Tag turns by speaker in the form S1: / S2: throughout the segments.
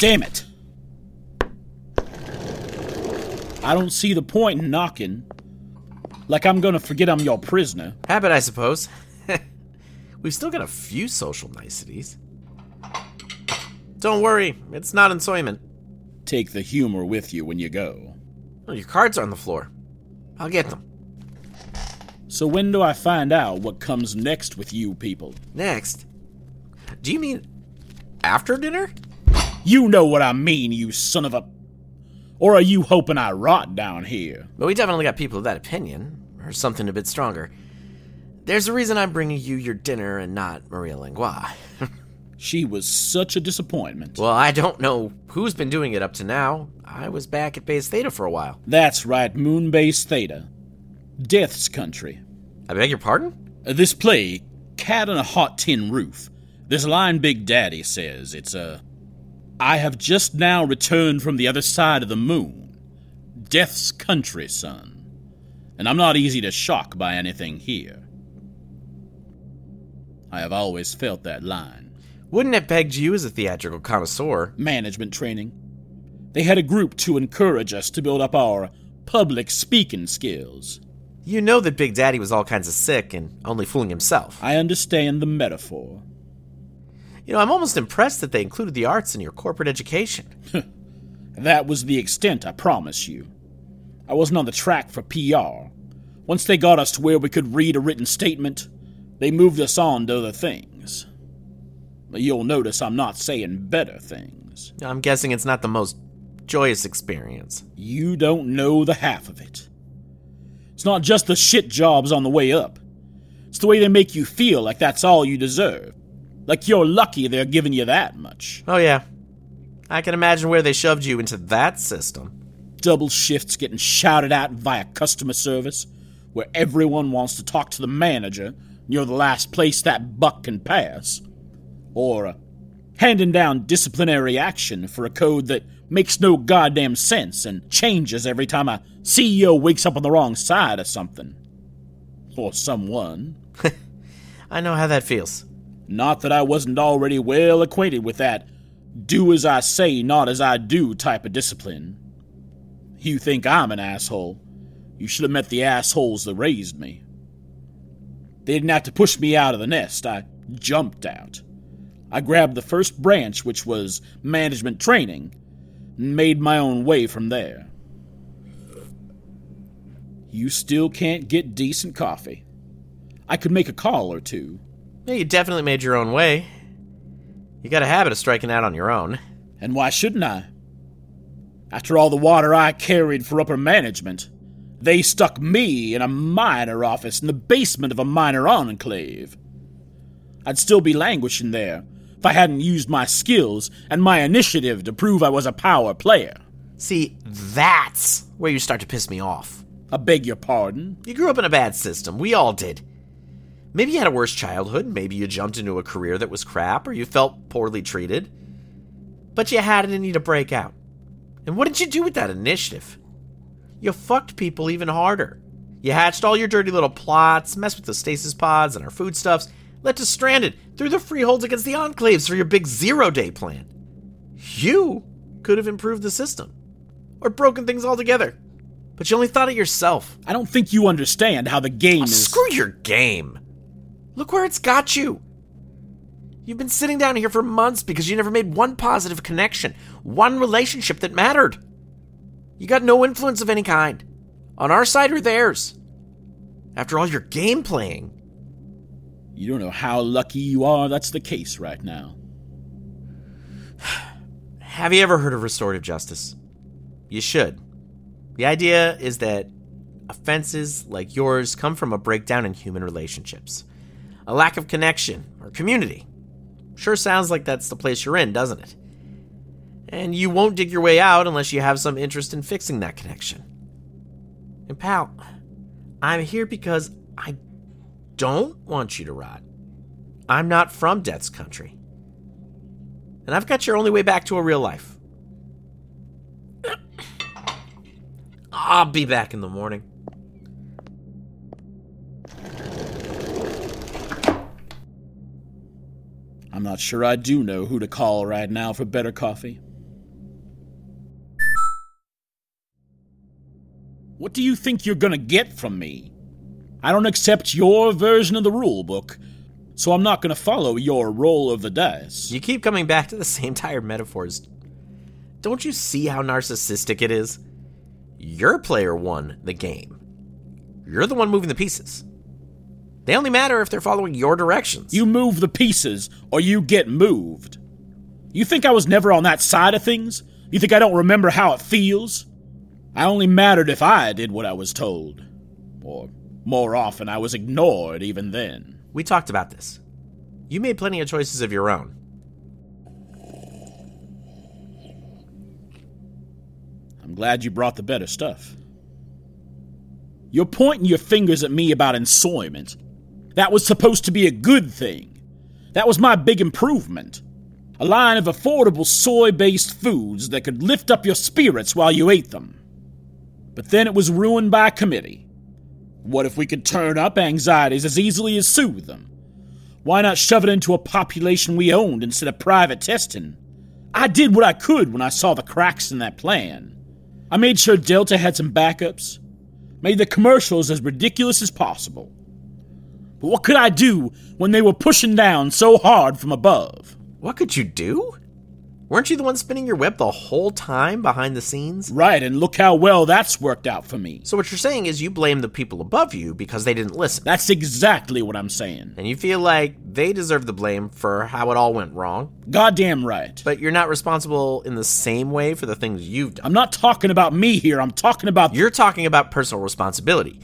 S1: Damn it! I don't see the point in knocking. Like I'm gonna forget I'm your prisoner.
S2: Habit, I suppose. We've still got a few social niceties. Don't worry, it's not ensoyment.
S1: Take the humor with you when you go.
S2: Oh, your cards are on the floor. I'll get them.
S1: So when do I find out what comes next with you people?
S2: Next? Do you mean after dinner?
S1: You know what I mean, you son of a. Or are you hoping I rot down here?
S2: But we definitely got people of that opinion, or something a bit stronger. There's a reason I'm bringing you your dinner and not Maria Langlois.
S1: She was such a disappointment.
S2: well, I don't know who's been doing it up to now. I was back at Base Theta for a while.
S1: That's right, Moon Base Theta. Death's country.
S2: I beg your pardon?
S1: Uh, This play, Cat on a Hot Tin Roof. This line Big Daddy says. It's a. I have just now returned from the other side of the moon. Death's country, son. And I'm not easy to shock by anything here. I have always felt that line.
S2: Wouldn't have pegged you as a theatrical connoisseur.
S1: Management training. They had a group to encourage us to build up our public speaking skills.
S2: You know that Big Daddy was all kinds of sick and only fooling himself.
S1: I understand the metaphor.
S2: You know, I'm almost impressed that they included the arts in your corporate education.
S1: That was the extent, I promise you. I wasn't on the track for PR. Once they got us to where we could read a written statement, they moved us on to other things. You'll notice I'm not saying better things.
S2: I'm guessing it's not the most joyous experience.
S1: You don't know the half of it. It's not just the shit jobs on the way up. It's the way they make you feel like that's all you deserve. Like you're lucky they're giving you that much.
S2: Oh, yeah. I can imagine where they shoved you into that system.
S1: double shifts getting shouted at via customer service, where everyone wants to talk to the manager, and you're the last place that buck can pass. Or uh, handing down disciplinary action for a code that makes no goddamn sense and changes every time a CEO wakes up on the wrong side of something. Or someone.
S2: I know how that feels.
S1: Not that I wasn't already well acquainted with that do as I say, not as I do type of discipline. You think I'm an asshole. You should have met the assholes that raised me. They didn't have to push me out of the nest. I jumped out. I grabbed the first branch, which was management training, and made my own way from there. You still can't get decent coffee. I could make a call or two.
S2: Yeah, you definitely made your own way. You got a habit of striking out on your own.
S1: And why shouldn't I? After all the water I carried for upper management, they stuck me in a minor office in the basement of a minor enclave. I'd still be languishing there if I hadn't used my skills and my initiative to prove I was a power player.
S2: See, that's where you start to piss me off.
S1: I beg your pardon.
S2: You grew up in a bad system. We all did. Maybe you had a worse childhood. Maybe you jumped into a career that was crap, or you felt poorly treated. But you had it in you to break out. And what did you do with that initiative? You fucked people even harder. You hatched all your dirty little plots, messed with the stasis pods and our foodstuffs, led us stranded, threw the freeholds against the enclaves for your big zero day plan. You could have improved the system, or broken things altogether. But you only thought of yourself.
S1: I don't think you understand how the game
S2: Oh,
S1: is.
S2: screw your game. Look where it's got you. You've been sitting down here for months because you never made one positive connection, one relationship that mattered. You got no influence of any kind, on our side or theirs. After all your game playing,
S1: You don't know how lucky you are that's the case right now.
S2: have you ever heard of restorative justice? You should. The idea is that offenses like yours come from a breakdown in human relationships, a lack of connection or community. Sure sounds like that's the place you're in, doesn't it? And you won't dig your way out unless you have some interest in fixing that connection. And pal, I'm here because I don't want you to rot. I'm not from Death's Country. And I've got your only way back to a real life. I'll be back in the morning.
S1: I'm not sure I do know who to call right now for better coffee. What do you think you're gonna get from me? I don't accept your version of the rulebook, so I'm not gonna follow your roll of the dice.
S2: You keep coming back to the same tired metaphors. Don't you see how narcissistic it is? Your player won the game. You're the one moving the pieces. They only matter if they're following your directions.
S1: You move the pieces, or you get moved. You think I was never on that side of things? You think I don't remember how it feels? I only mattered if I did what I was told. Or, more often, I was ignored even then.
S2: We talked about this. You made plenty of choices of your own.
S1: I'm glad you brought the better stuff. You're pointing your fingers at me about ensoyment. That was supposed to be a good thing. That was my big improvement. A line of affordable soy based foods that could lift up your spirits while you ate them. But then it was ruined by a committee. What if we could turn up anxieties as easily as soothe them? Why not shove it into a population we owned instead of private testing? I did what I could when I saw the cracks in that plan. I made sure Delta had some backups, made the commercials as ridiculous as possible. But what could I do when they were pushing down so hard from above?
S2: What could you do? Weren't you the one spinning your web the whole time behind the scenes?
S1: Right, and look how well that's worked out for me.
S2: So, what you're saying is you blame the people above you because they didn't listen.
S1: That's exactly what I'm saying.
S2: And you feel like they deserve the blame for how it all went wrong.
S1: Goddamn right.
S2: But you're not responsible in the same way for the things you've done.
S1: I'm not talking about me here, I'm talking about.
S2: You're talking about personal responsibility.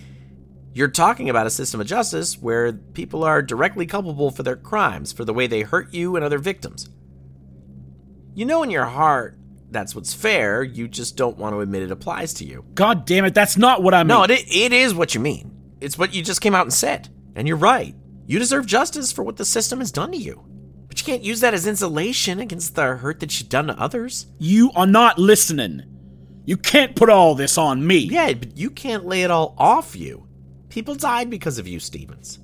S2: You're talking about a system of justice where people are directly culpable for their crimes, for the way they hurt you and other victims. You know in your heart that's what's fair, you just don't want to admit it applies to you.
S1: God damn it, that's not what I mean.
S2: No, it, it is what you mean. It's what you just came out and said. And you're right. You deserve justice for what the system has done to you. But you can't use that as insulation against the hurt that you've done to others.
S1: You are not listening. You can't put all this on me.
S2: Yeah, but you can't lay it all off you. People died because of you, Stevens.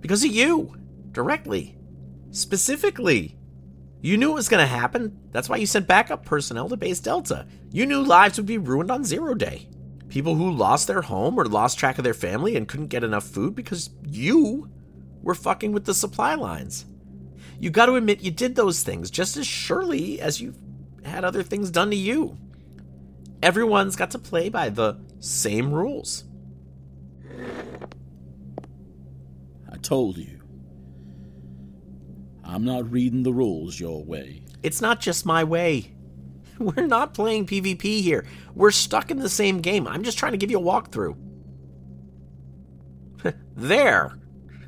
S2: Because of you. Directly. Specifically. You knew it was going to happen. That's why you sent backup personnel to Base Delta. You knew lives would be ruined on Zero Day. People who lost their home or lost track of their family and couldn't get enough food because you were fucking with the supply lines. You got to admit you did those things just as surely as you had other things done to you. Everyone's got to play by the same rules.
S1: Told you. I'm not reading the rules your way.
S2: It's not just my way. We're not playing PvP here. We're stuck in the same game. I'm just trying to give you a walkthrough. there.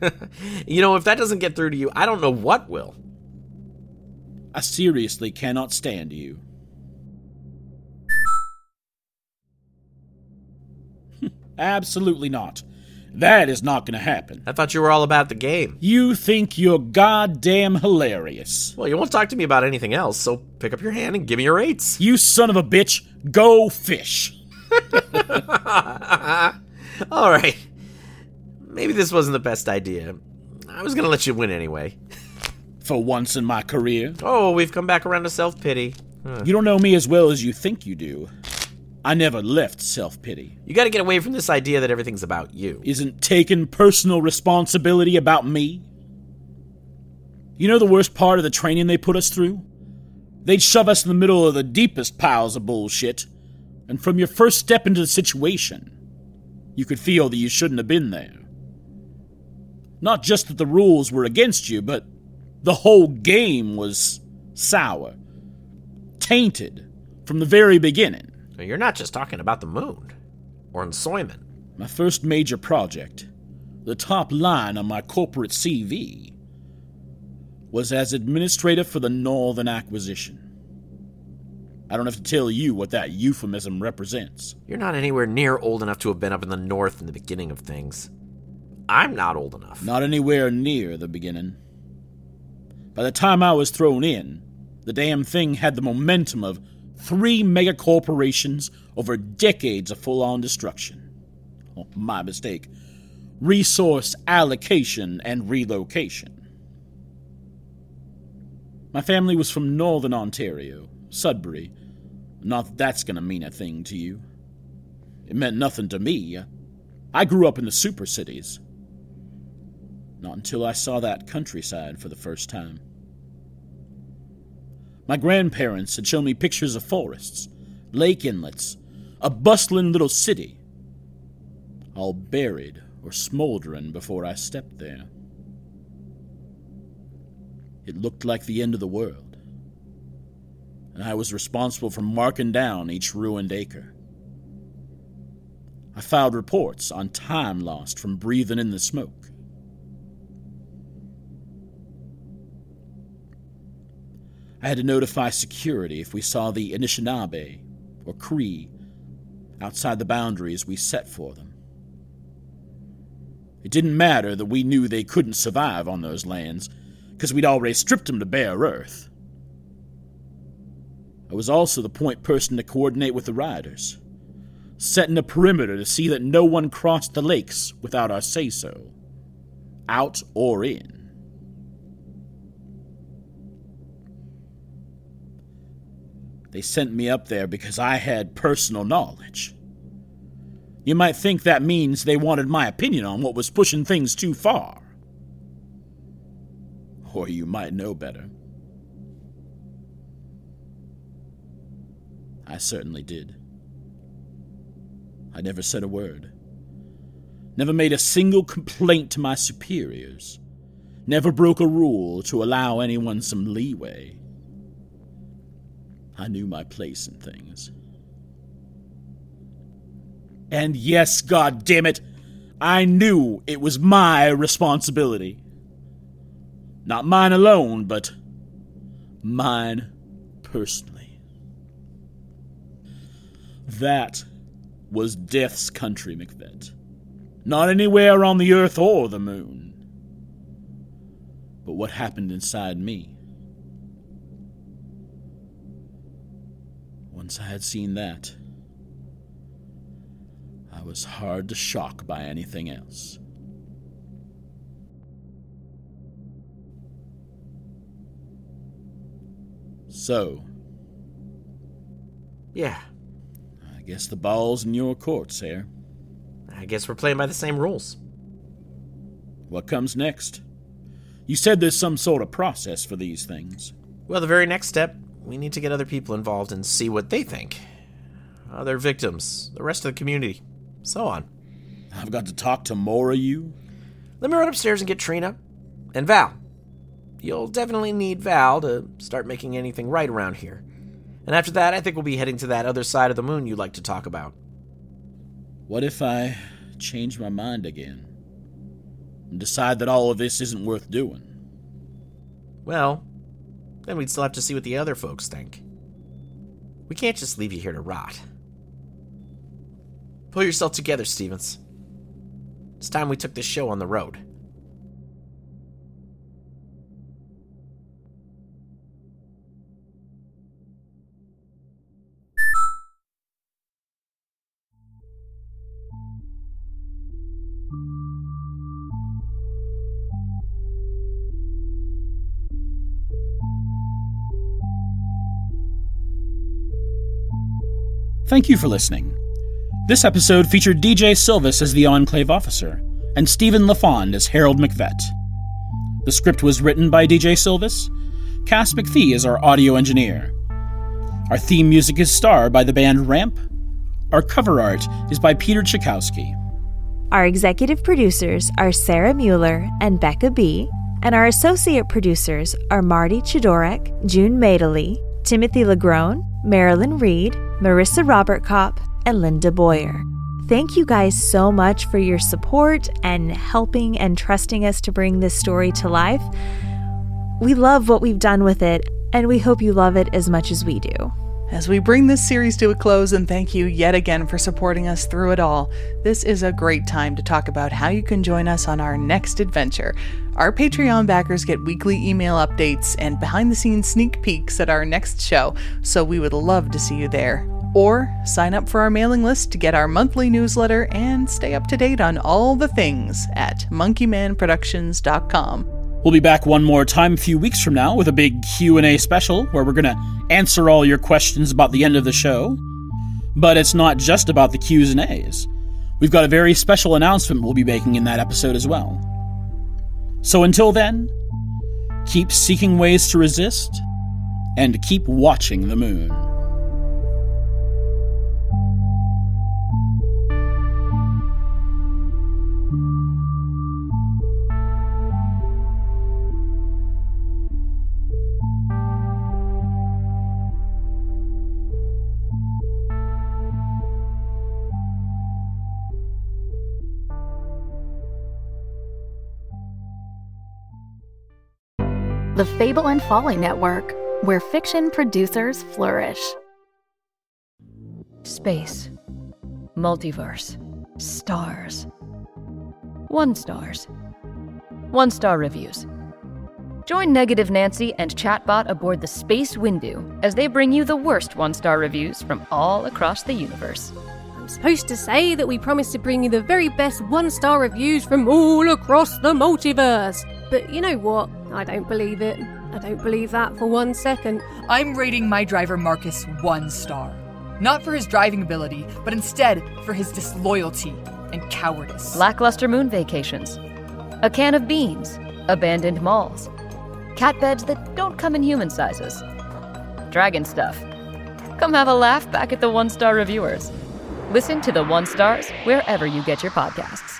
S2: you know, if that doesn't get through to you, I don't know what will.
S1: I seriously cannot stand you. Absolutely not. That is not going to happen.
S2: I thought you were all about the game.
S1: You think you're goddamn hilarious.
S2: Well, you won't talk to me about anything else, so pick up your hand and give me your eights.
S1: You son of a bitch, go fish.
S2: all right. Maybe this wasn't the best idea. I was going to let you win anyway.
S1: For once in my career.
S2: Oh, we've come back around to self pity.
S1: Huh. You don't know me as well as you think you do. I never left self pity.
S2: You gotta get away from this idea that everything's about you.
S1: Isn't taking personal responsibility about me? You know the worst part of the training they put us through? They'd shove us in the middle of the deepest piles of bullshit, and from your first step into the situation, you could feel that you shouldn't have been there. Not just that the rules were against you, but the whole game was sour, tainted from the very beginning.
S2: You're not just talking about the moon or ensoyment.
S1: My first major project, the top line on my corporate CV, was as administrator for the Northern Acquisition. I don't have to tell you what that euphemism represents.
S2: You're not anywhere near old enough to have been up in the North in the beginning of things. I'm not old enough.
S1: Not anywhere near the beginning. By the time I was thrown in, the damn thing had the momentum of three megacorporations over decades of full on destruction. Oh, my mistake. Resource allocation and relocation. My family was from northern Ontario, Sudbury. Not that that's going to mean a thing to you. it meant nothing to me. I grew up in the super cities. Not until I saw that countryside for the first time. My grandparents had shown me pictures of forests, lake inlets, a bustling little city, all buried or smoldering before I stepped there. It looked like the end of the world, and I was responsible for marking down each ruined acre. I filed reports on time lost from breathing in the smoke. I had to notify security if we saw the Anishinaabe or Cree outside the boundaries we set for them. It didn't matter that we knew they couldn't survive on those lands, because we'd already stripped them to bare earth. I was also the point person to coordinate with the riders, setting a perimeter to see that no one crossed the lakes without our say so, out or in. They sent me up there because I had personal knowledge. You might think that means they wanted my opinion on what was pushing things too far. Or you might know better. I certainly did. I never said a word. Never made a single complaint to my superiors. Never broke a rule to allow anyone some leeway. I knew my place in things. And yes, god damn it, I knew it was my responsibility. Not mine alone, but mine personally. That was Death's country, McVett. Not anywhere on the earth or the moon. But what happened inside me? Once I had seen that, I was hard to shock by anything else. So,
S2: Yeah,
S1: I guess the ball's in your court, sir.
S2: I guess we're playing by the same rules.
S1: What comes next? You said there's some sort of process for these things.
S2: Well, the very next step, we need to get other people involved and see what they think. Other victims, the rest of the community, so on.
S1: I've got to talk to more of you?
S2: Let me run upstairs and get Trina. And Val. You'll definitely need Val to start making anything right around here. And after that, I think we'll be heading to that other side of the moon you'd like to talk about.
S1: What if I change my mind again? And decide that all of this isn't worth doing?
S2: Well, then we'd still have to see what the other folks think. We can't just leave you here to rot. Pull yourself together, Stevens. It's time we took this show on the road.
S1: Thank you for listening. This episode featured DJ Sylvis as the Enclave officer and Steven LaFond as Harold McVett. The script was written by DJ Sylvis. Cass McPhee is our audio engineer. Our theme music is Star by the band Ramp. Our cover art is by Peter Chiykowski.
S3: Our executive producers are Sarah Müller and Beka B., and our associate producers are Marty Chodorek, June Madeley, Timothy LaGrone, Marilyn Reid, Marissa Robertcop, and Linda Boyer. Thank you guys so much for your support and helping and trusting us to bring this story to life. We love what we've done with it, and we hope you love it as much as we do.
S4: As we bring this series to a close and thank you yet again for supporting us through it all, this is a great time to talk about how you can join us on our next adventure. Our Patreon backers get weekly email updates and behind the scenes sneak peeks at our next show, so we would love to see you there. Or sign up for our mailing list to get our monthly newsletter and stay up to date on all the things at monkeymanproductions.com.
S1: We'll be back one more time a few weeks from now with a big Q&A special where we're going to answer all your questions about the end of the show. But it's not just about the Q's and A's. We've got a very special announcement we'll be making in that episode as well. So until then, keep seeking ways to resist and keep watching the moon.
S5: The Fable and Folly Network, where fiction producers flourish.
S6: Space. Multiverse. Stars. One stars. One star reviews. Join Negative Nancy and Chatbot aboard the Space Windu as they bring you the worst one star reviews from all across the universe.
S7: I'm supposed to say that we promise to bring you the very best one star reviews from all across the multiverse. But you know what? I don't believe it. I don't believe that for one second.
S8: I'm rating my driver Marcus one star. Not for his driving ability, but instead for his disloyalty and cowardice.
S6: Lackluster moon vacations. A can of beans. Abandoned malls. Cat beds that don't come in human sizes. Dragon stuff. Come have a laugh back at the one star reviewers. Listen to the one stars wherever you get your podcasts.